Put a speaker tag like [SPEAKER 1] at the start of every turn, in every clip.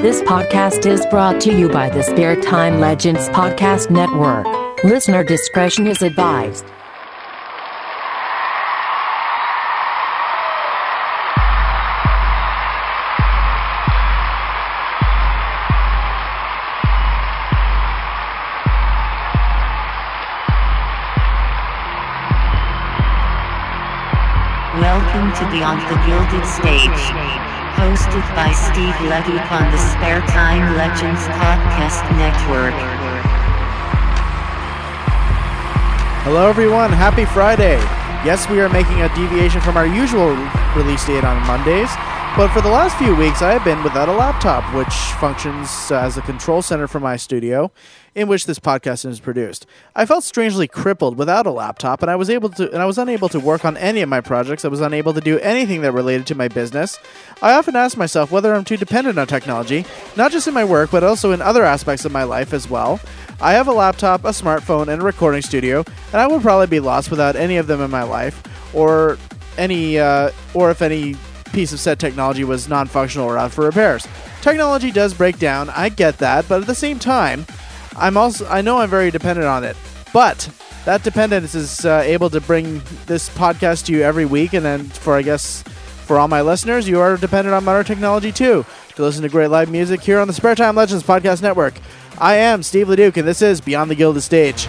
[SPEAKER 1] This podcast is brought to you by the Spare Time Legends Podcast Network. Listener discretion is advised.
[SPEAKER 2] Welcome to Beyond the Gilded Stage. Hosted by Steve Leduc on the Spare Time Legends Podcast Network.
[SPEAKER 3] Hello, everyone. Happy Friday. Yes, we are making a deviation from our usual release date on Mondays, but for the last few weeks, I have been without a laptop, which functions as a control center for my studio in which this podcast is produced. I felt strangely crippled without a laptop, and I was able to and I was unable to work on any of my projects. I was unable to do anything that related to my business. I often ask myself whether I'm too dependent on technology, not just in my work, but also in other aspects of my life as well. I have a laptop, a smartphone, and a recording studio, and I would probably be lost without any of them in my life, or any, uh, or if any piece of said technology was non-functional or out for repairs. Technology does break down, I get that, but at the same time, I'm also I know I'm very dependent on it, but that dependence is uh, able to bring this podcast to you every week, and then for I guess for all my listeners, you are dependent on modern technology too to listen to great live music here on the Spare Time Legends Podcast Network. I am Steve Leduc, and this is Beyond the Gilded Stage.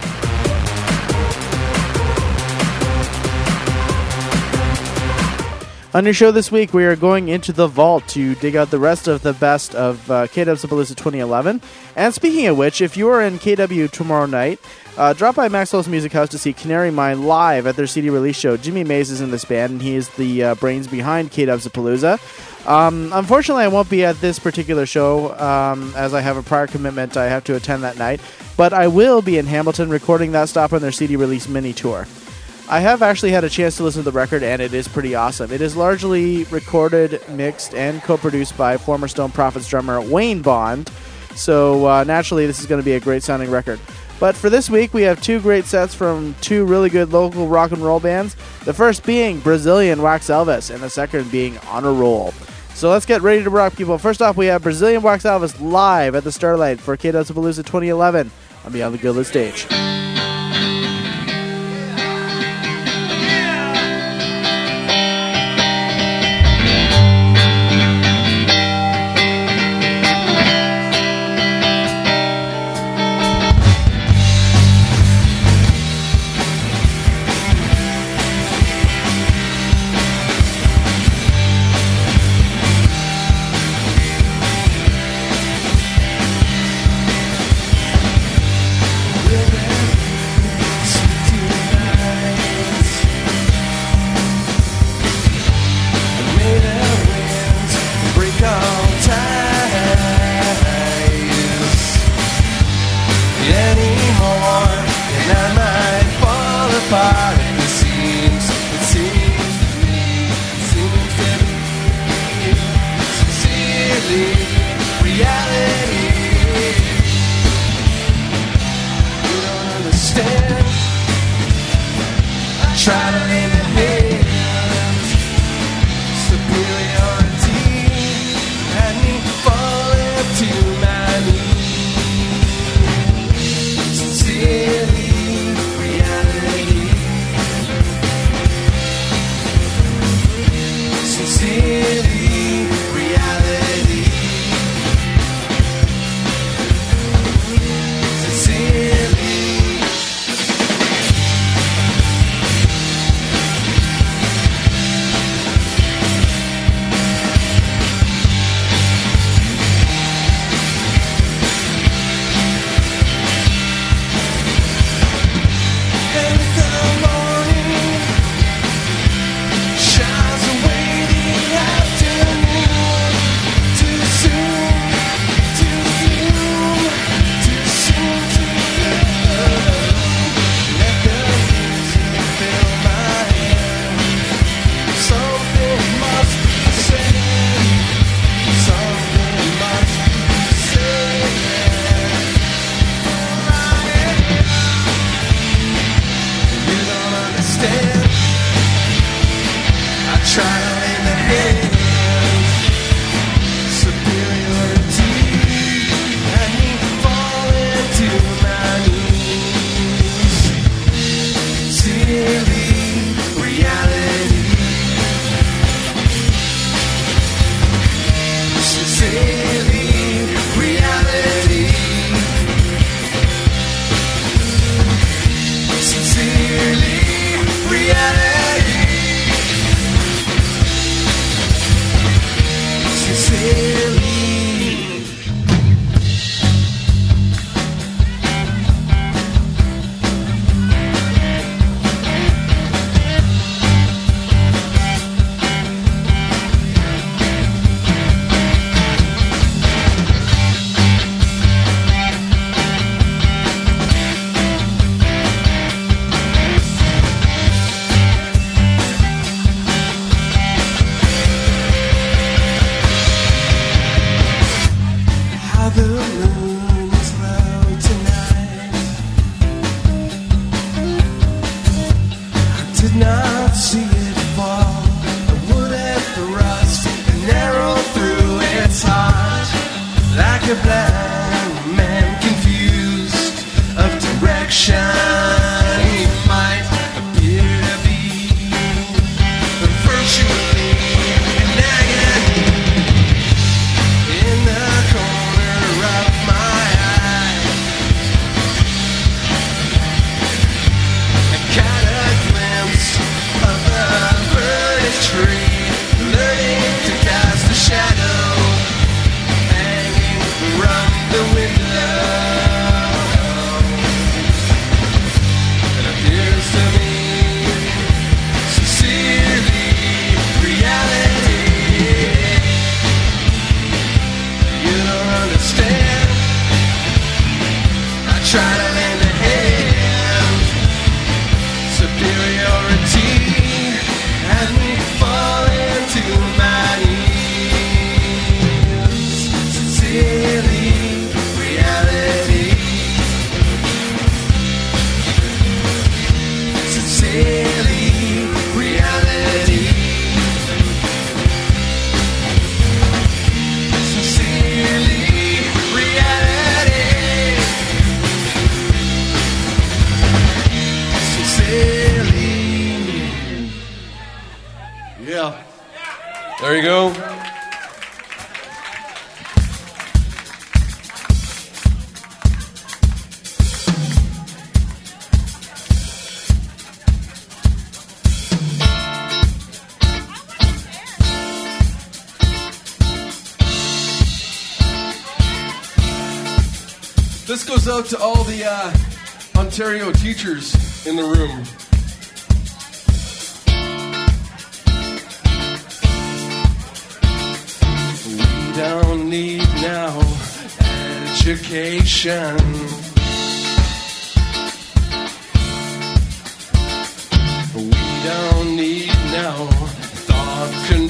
[SPEAKER 3] On your show this week, we are going into the vault to dig out the rest of the best of uh, KW 2011. And speaking of which, if you are in KW tomorrow night, uh, drop by Maxwell's Music House to see Canary Mine live at their CD release show. Jimmy Mays is in this band, and he is the uh, brains behind KW Um, unfortunately, I won't be at this particular show um, as I have a prior commitment I have to attend that night, but I will be in Hamilton recording that stop on their CD release mini tour. I have actually had a chance to listen to the record, and it is pretty awesome. It is largely recorded, mixed, and co produced by former Stone Prophets drummer Wayne Bond. So, uh, naturally, this is going to be a great sounding record. But for this week, we have two great sets from two really good local rock and roll bands. The first being Brazilian Wax Elvis, and the second being Honor Roll. So let's get ready to rock, people. First off, we have Brazilian Wax Elvis live at the Starlight for Palooza 2011 on Beyond the Gilded Stage.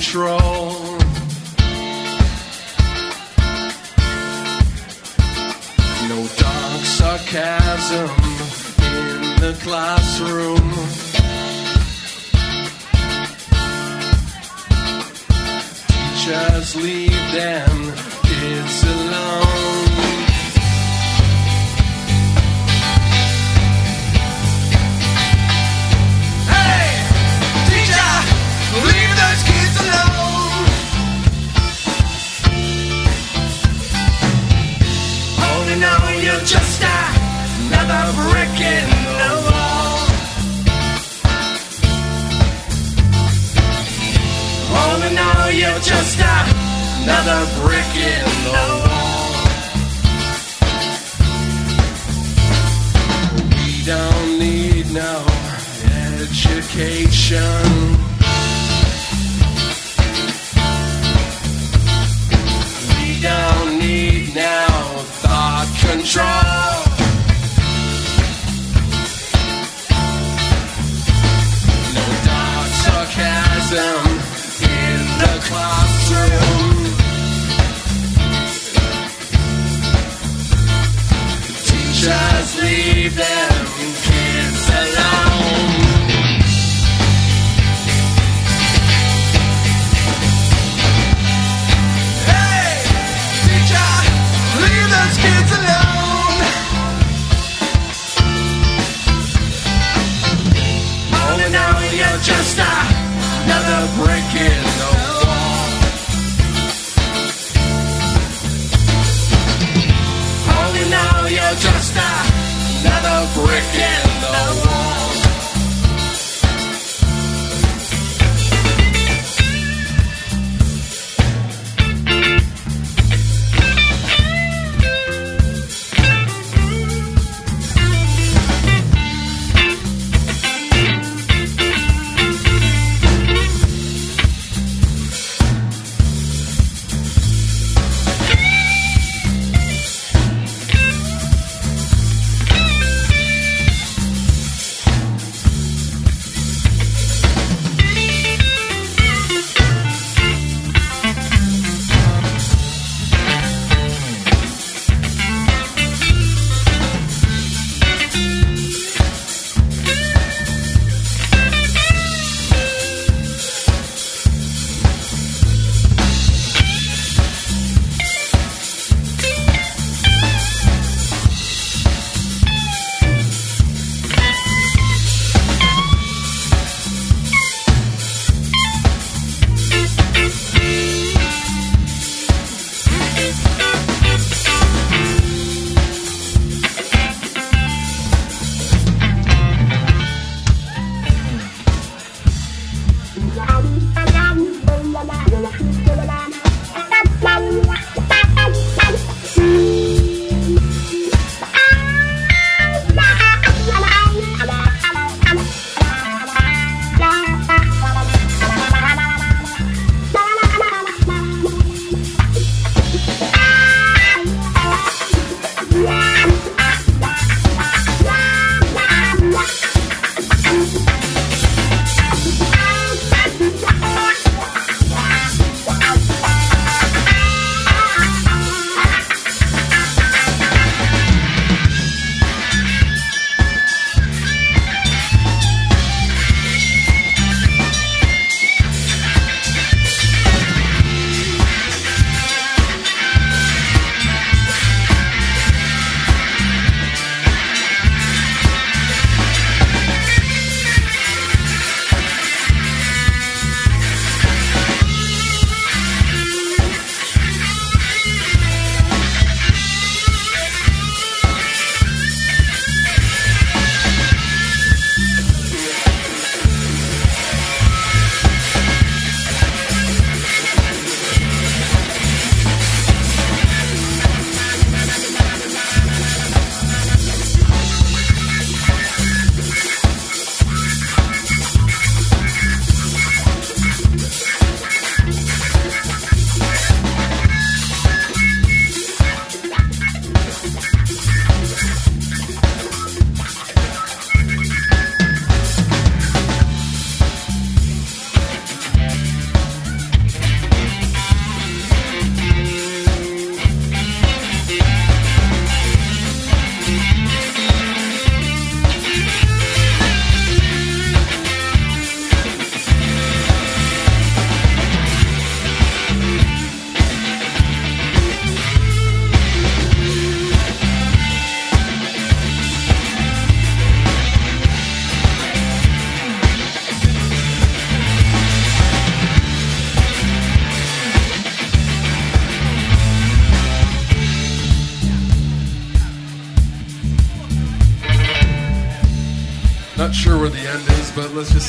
[SPEAKER 4] control. No dark sarcasm in the classroom. Teachers leave them another brick in the wall. We don't need no education. We don't need no thought control.
[SPEAKER 5] sleep there.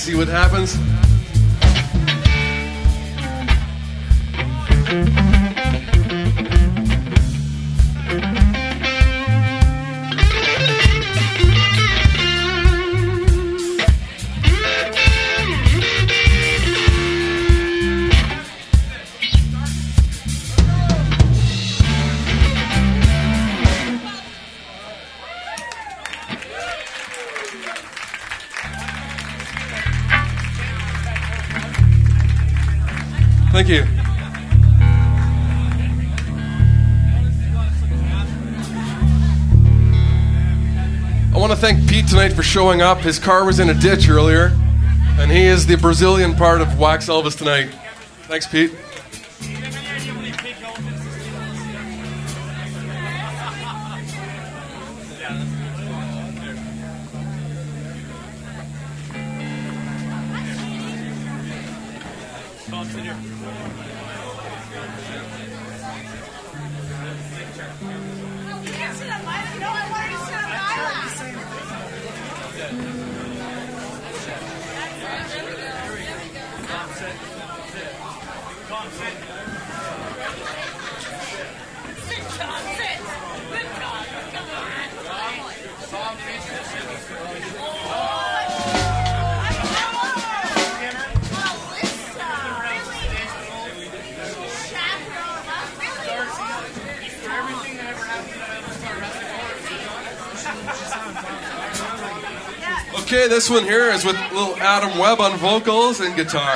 [SPEAKER 5] See what happens. For showing up. His car was in a ditch earlier, and he is the Brazilian part of Wax Elvis tonight. Thanks, Pete. Okay, this one here is with little Adam Webb on vocals and guitar.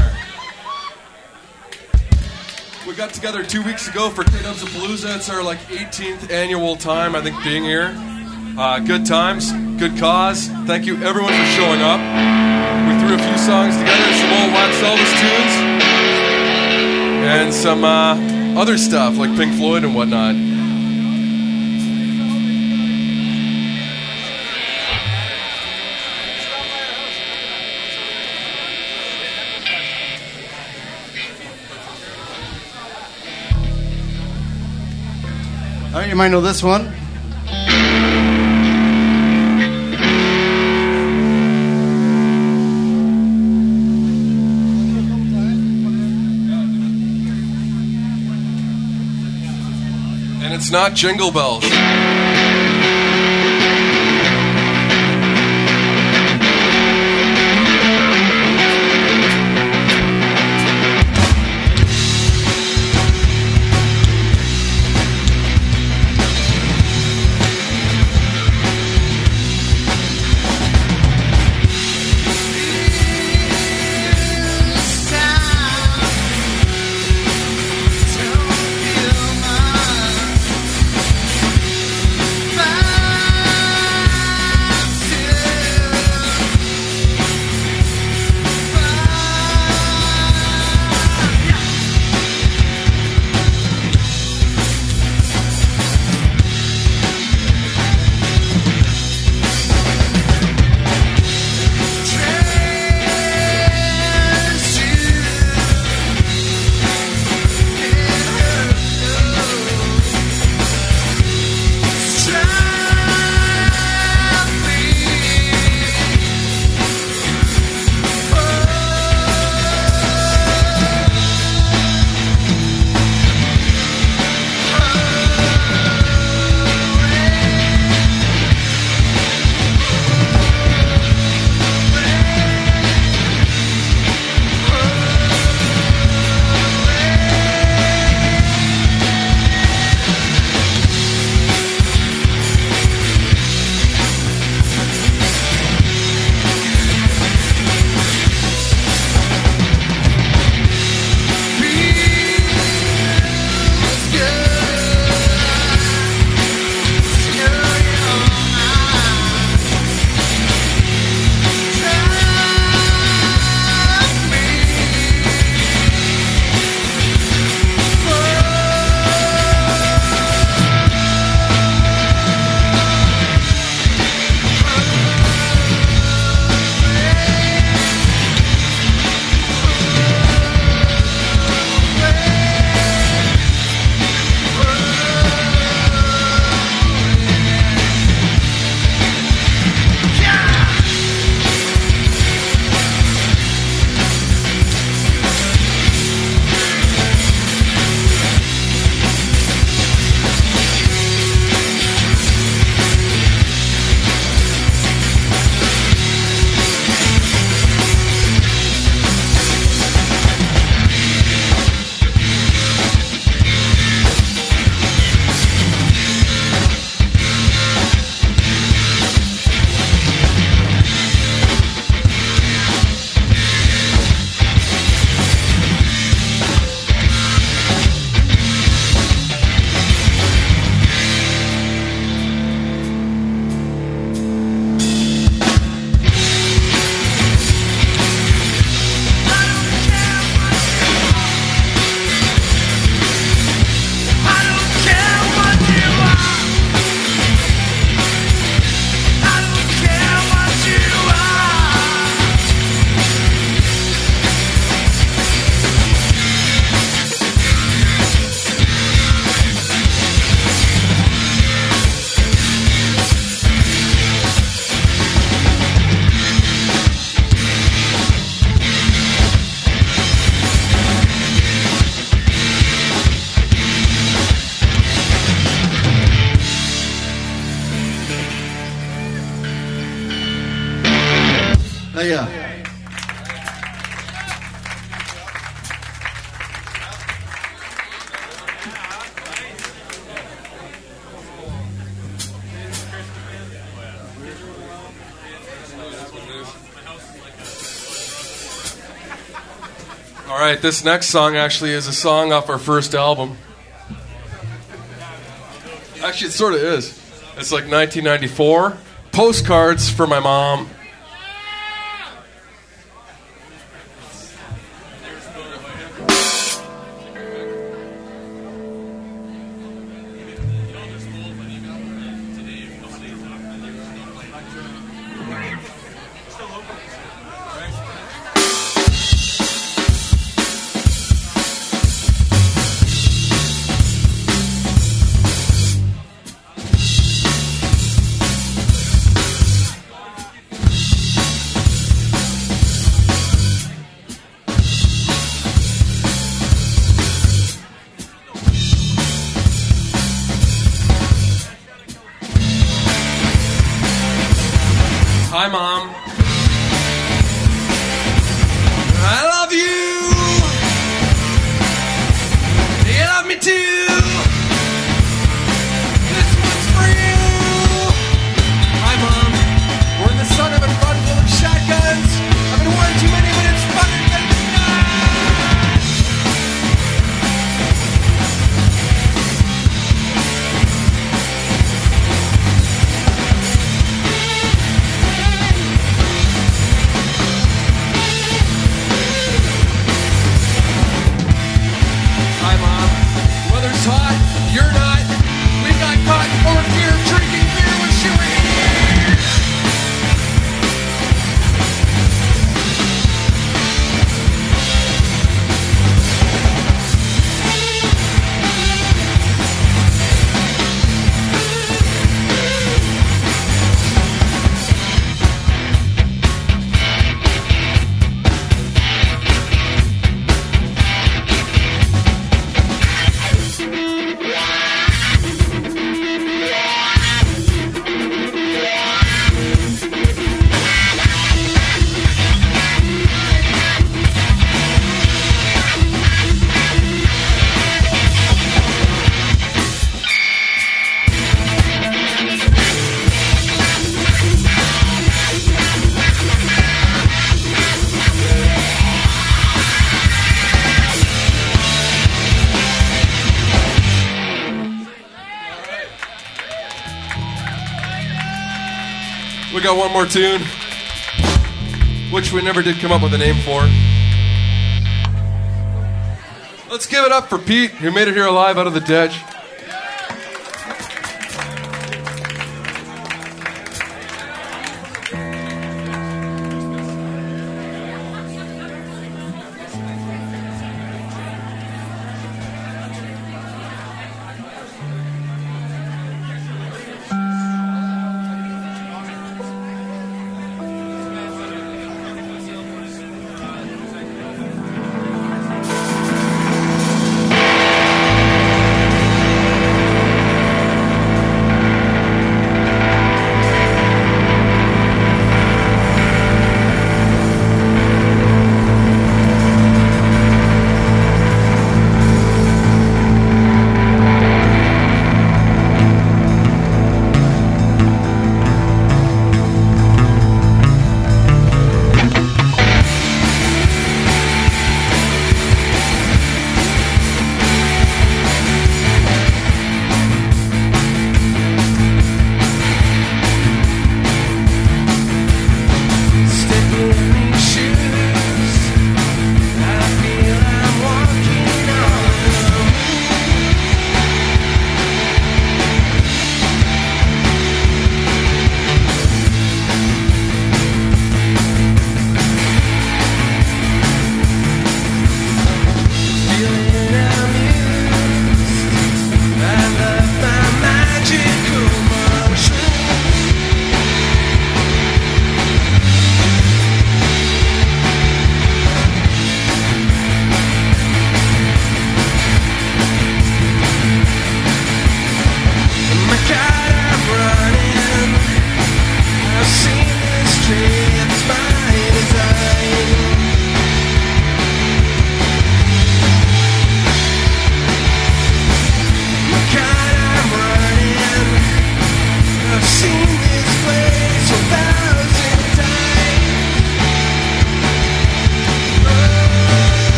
[SPEAKER 5] We got together two weeks ago for K Dubs Palooza. It's our like 18th annual time, I think, being here. Uh, good times, good cause. Thank you everyone for showing up. We threw a few songs together, some old Wax Elvis tunes, and some uh, other stuff like Pink Floyd and whatnot.
[SPEAKER 6] You might know this one.
[SPEAKER 5] And it's not Jingle Bells. Right, this next song actually is a song off our first album. Actually, it sort of is. It's like 1994. Postcards for my mom. You one more tune, which we never did come up with a name for. Let's give it up for Pete, who made it here alive out of the ditch.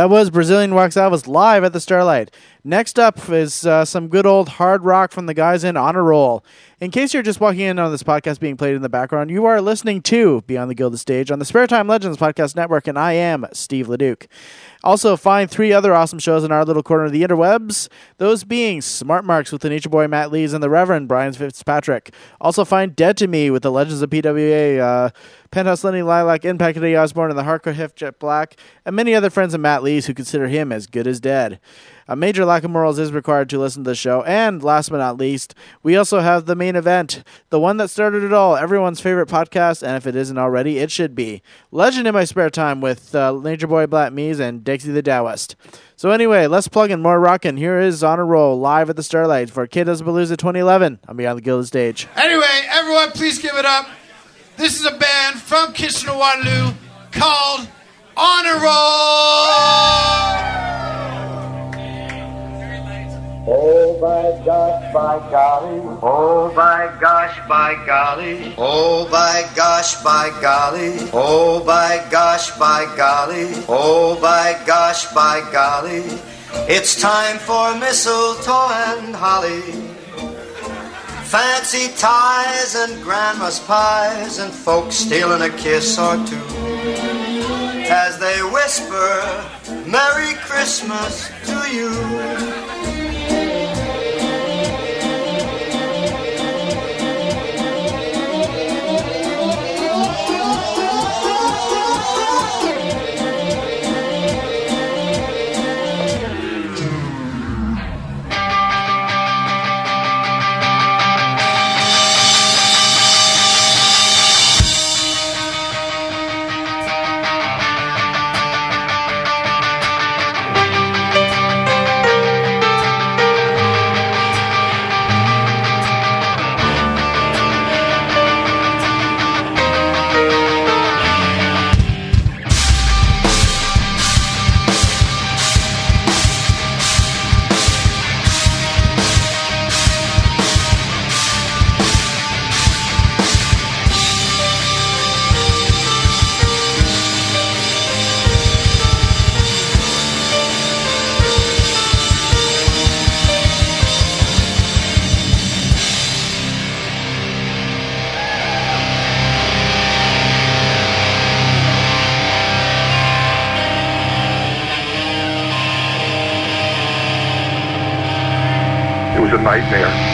[SPEAKER 3] That was Brazilian Wax Elvis live at the Starlight. Next up is uh, some good old hard rock from the guys in Honor Roll. In case you're just walking in on this podcast being played in the background, you are listening to Beyond the Gilded Stage on the Spare Time Legends Podcast Network, and I am Steve Leduc. Also, find three other awesome shows in our little corner of the interwebs, those being Smart Marks with the Nature Boy Matt Lees and the Reverend Brian Fitzpatrick. Also, find Dead to Me with the Legends of PWA, uh, Penthouse Lenny Lilac, Impact Eddie Osborne, and the Hardcore Hip Jet Black, and many other friends of Matt Lees who consider him as good as dead. A major lack of morals is required to listen to the show. And last but not least, we also have the main event, the one that started it all, everyone's favorite podcast, and if it isn't already, it should be. Legend in my spare time with uh, Boy Black Mees and Dixie the Taoist. So anyway, let's plug in more rockin'. Here is Honor Roll live at the Starlight for Kiddos Palooza 2011 on Beyond the Gilded Stage.
[SPEAKER 6] Anyway, everyone, please give it up. This is a band from Kitchener Waterloo called Honor Roll.
[SPEAKER 7] Oh by gosh, by golly. Oh by gosh, by golly.
[SPEAKER 4] Oh by gosh, by golly. Oh by gosh, by golly.
[SPEAKER 7] Oh by gosh, by golly. It's time for mistletoe and holly. Fancy ties and grandma's pies and folks stealing a kiss or two. As they whisper, Merry Christmas to you.
[SPEAKER 8] Nightmare.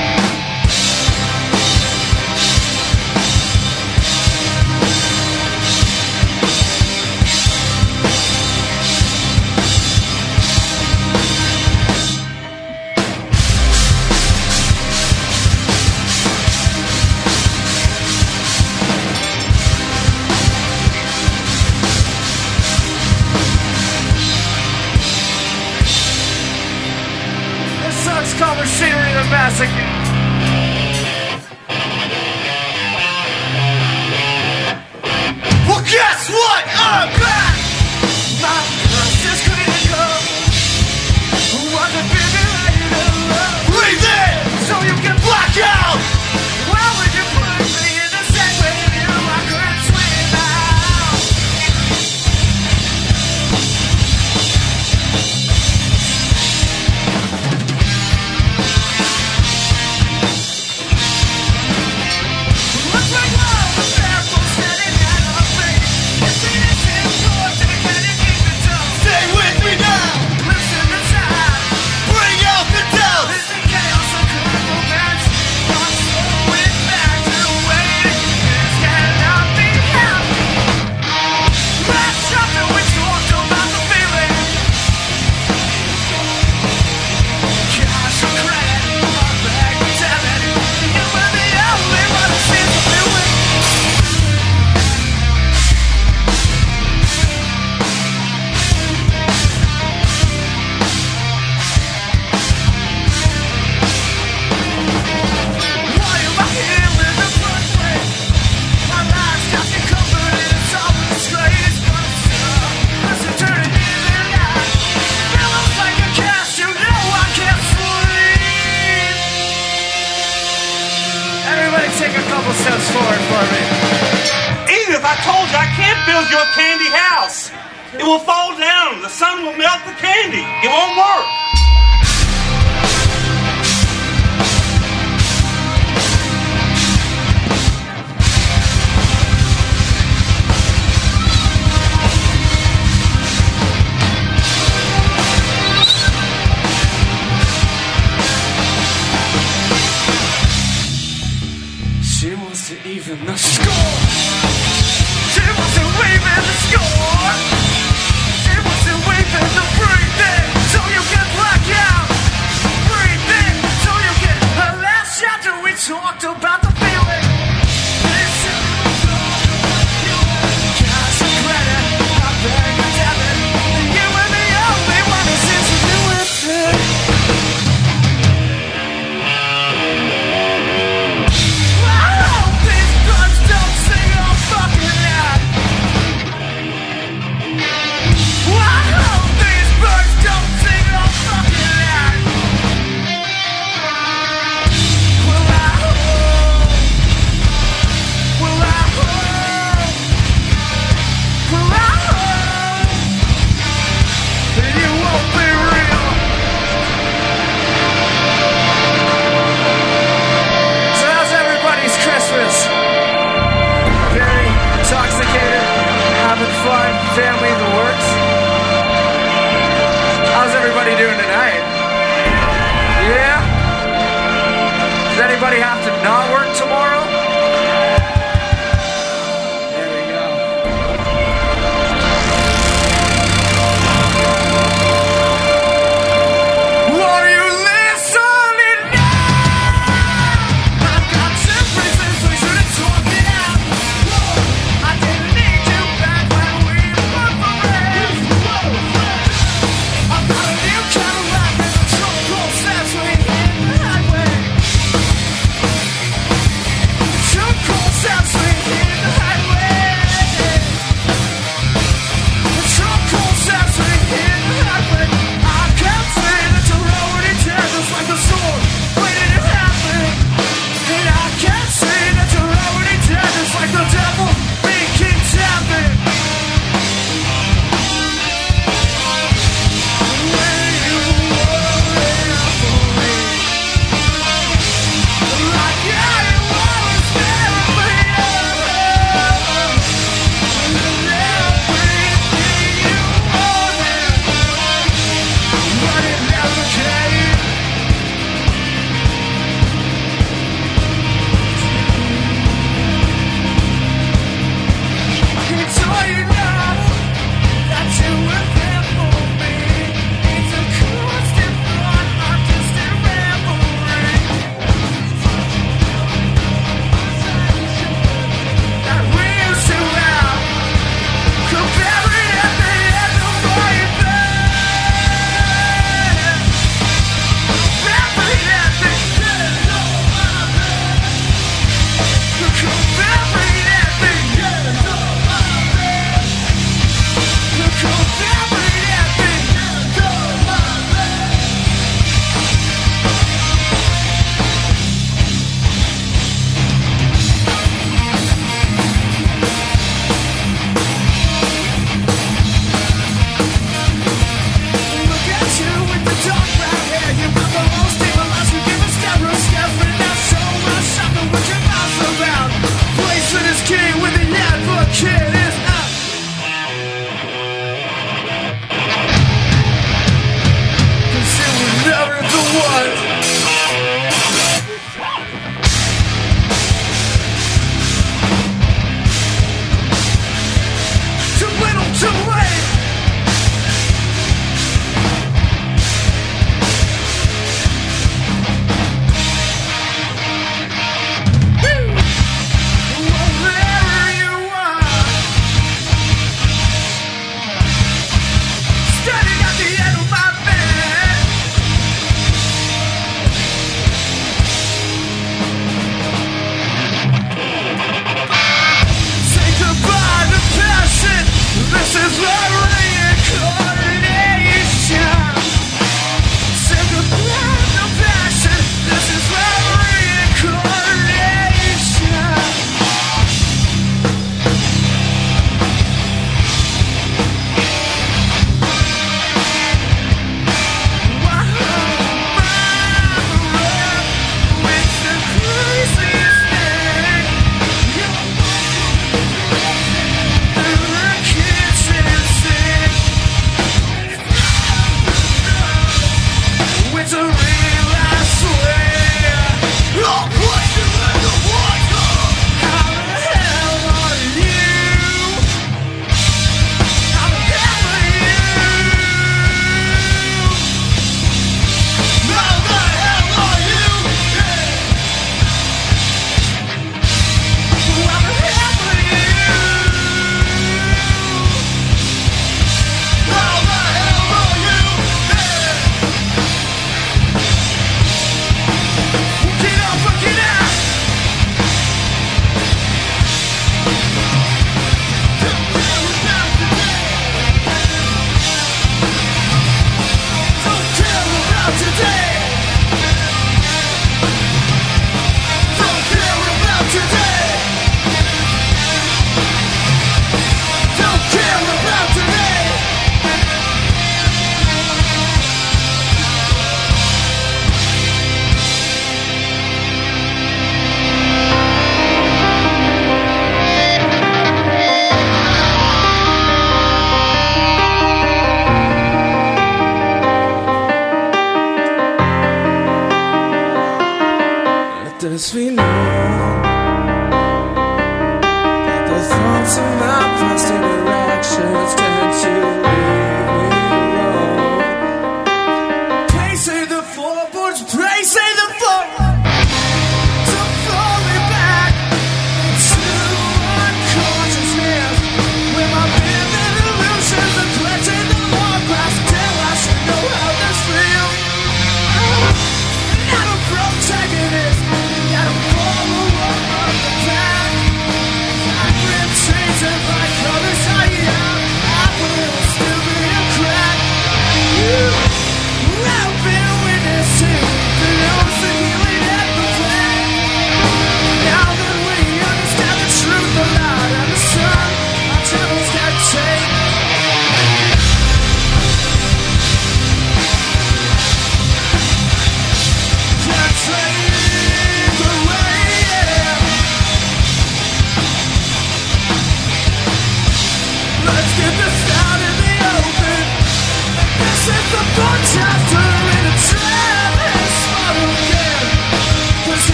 [SPEAKER 8] Is the fun
[SPEAKER 9] chapter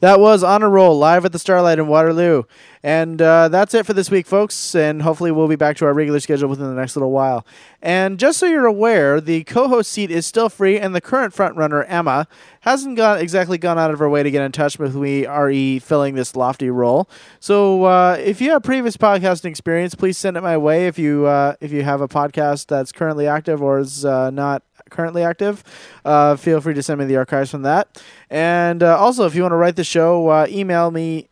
[SPEAKER 3] That was Honor Roll live at the Starlight in Waterloo. And uh, that's it for this week, folks. And hopefully, we'll be back to our regular schedule within the next little while. And just so you're aware, the co host seat is still free, and the current frontrunner, Emma, hasn't gone, exactly gone out of her way to get in touch with me, RE, filling this lofty role. So uh, if you have previous podcasting experience, please send it my way if you, uh, if you have a podcast that's currently active or is uh, not currently active, uh, feel free to send me the archives from that. And uh, also, if you want to write the show, uh, email me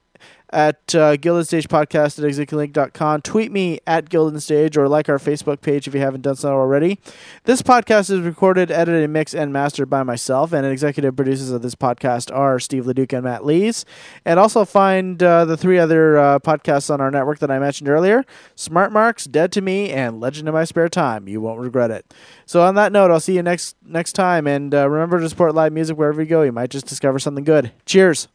[SPEAKER 3] at uh, Gilded Stage Podcast at executlink.com. Tweet me at Gilded Stage or like our Facebook page if you haven't done so already. This podcast is recorded, edited, mixed, and mastered by myself, and executive producers of this podcast are Steve Leduc and Matt Lees. And also find uh, the three other uh, podcasts on our network that I mentioned earlier Smart Marks, Dead to Me, and Legend in My Spare Time. You won't regret it. So on that note, I'll see you next next time, and uh, remember to support live music wherever you go. You might just discover something good. Cheers.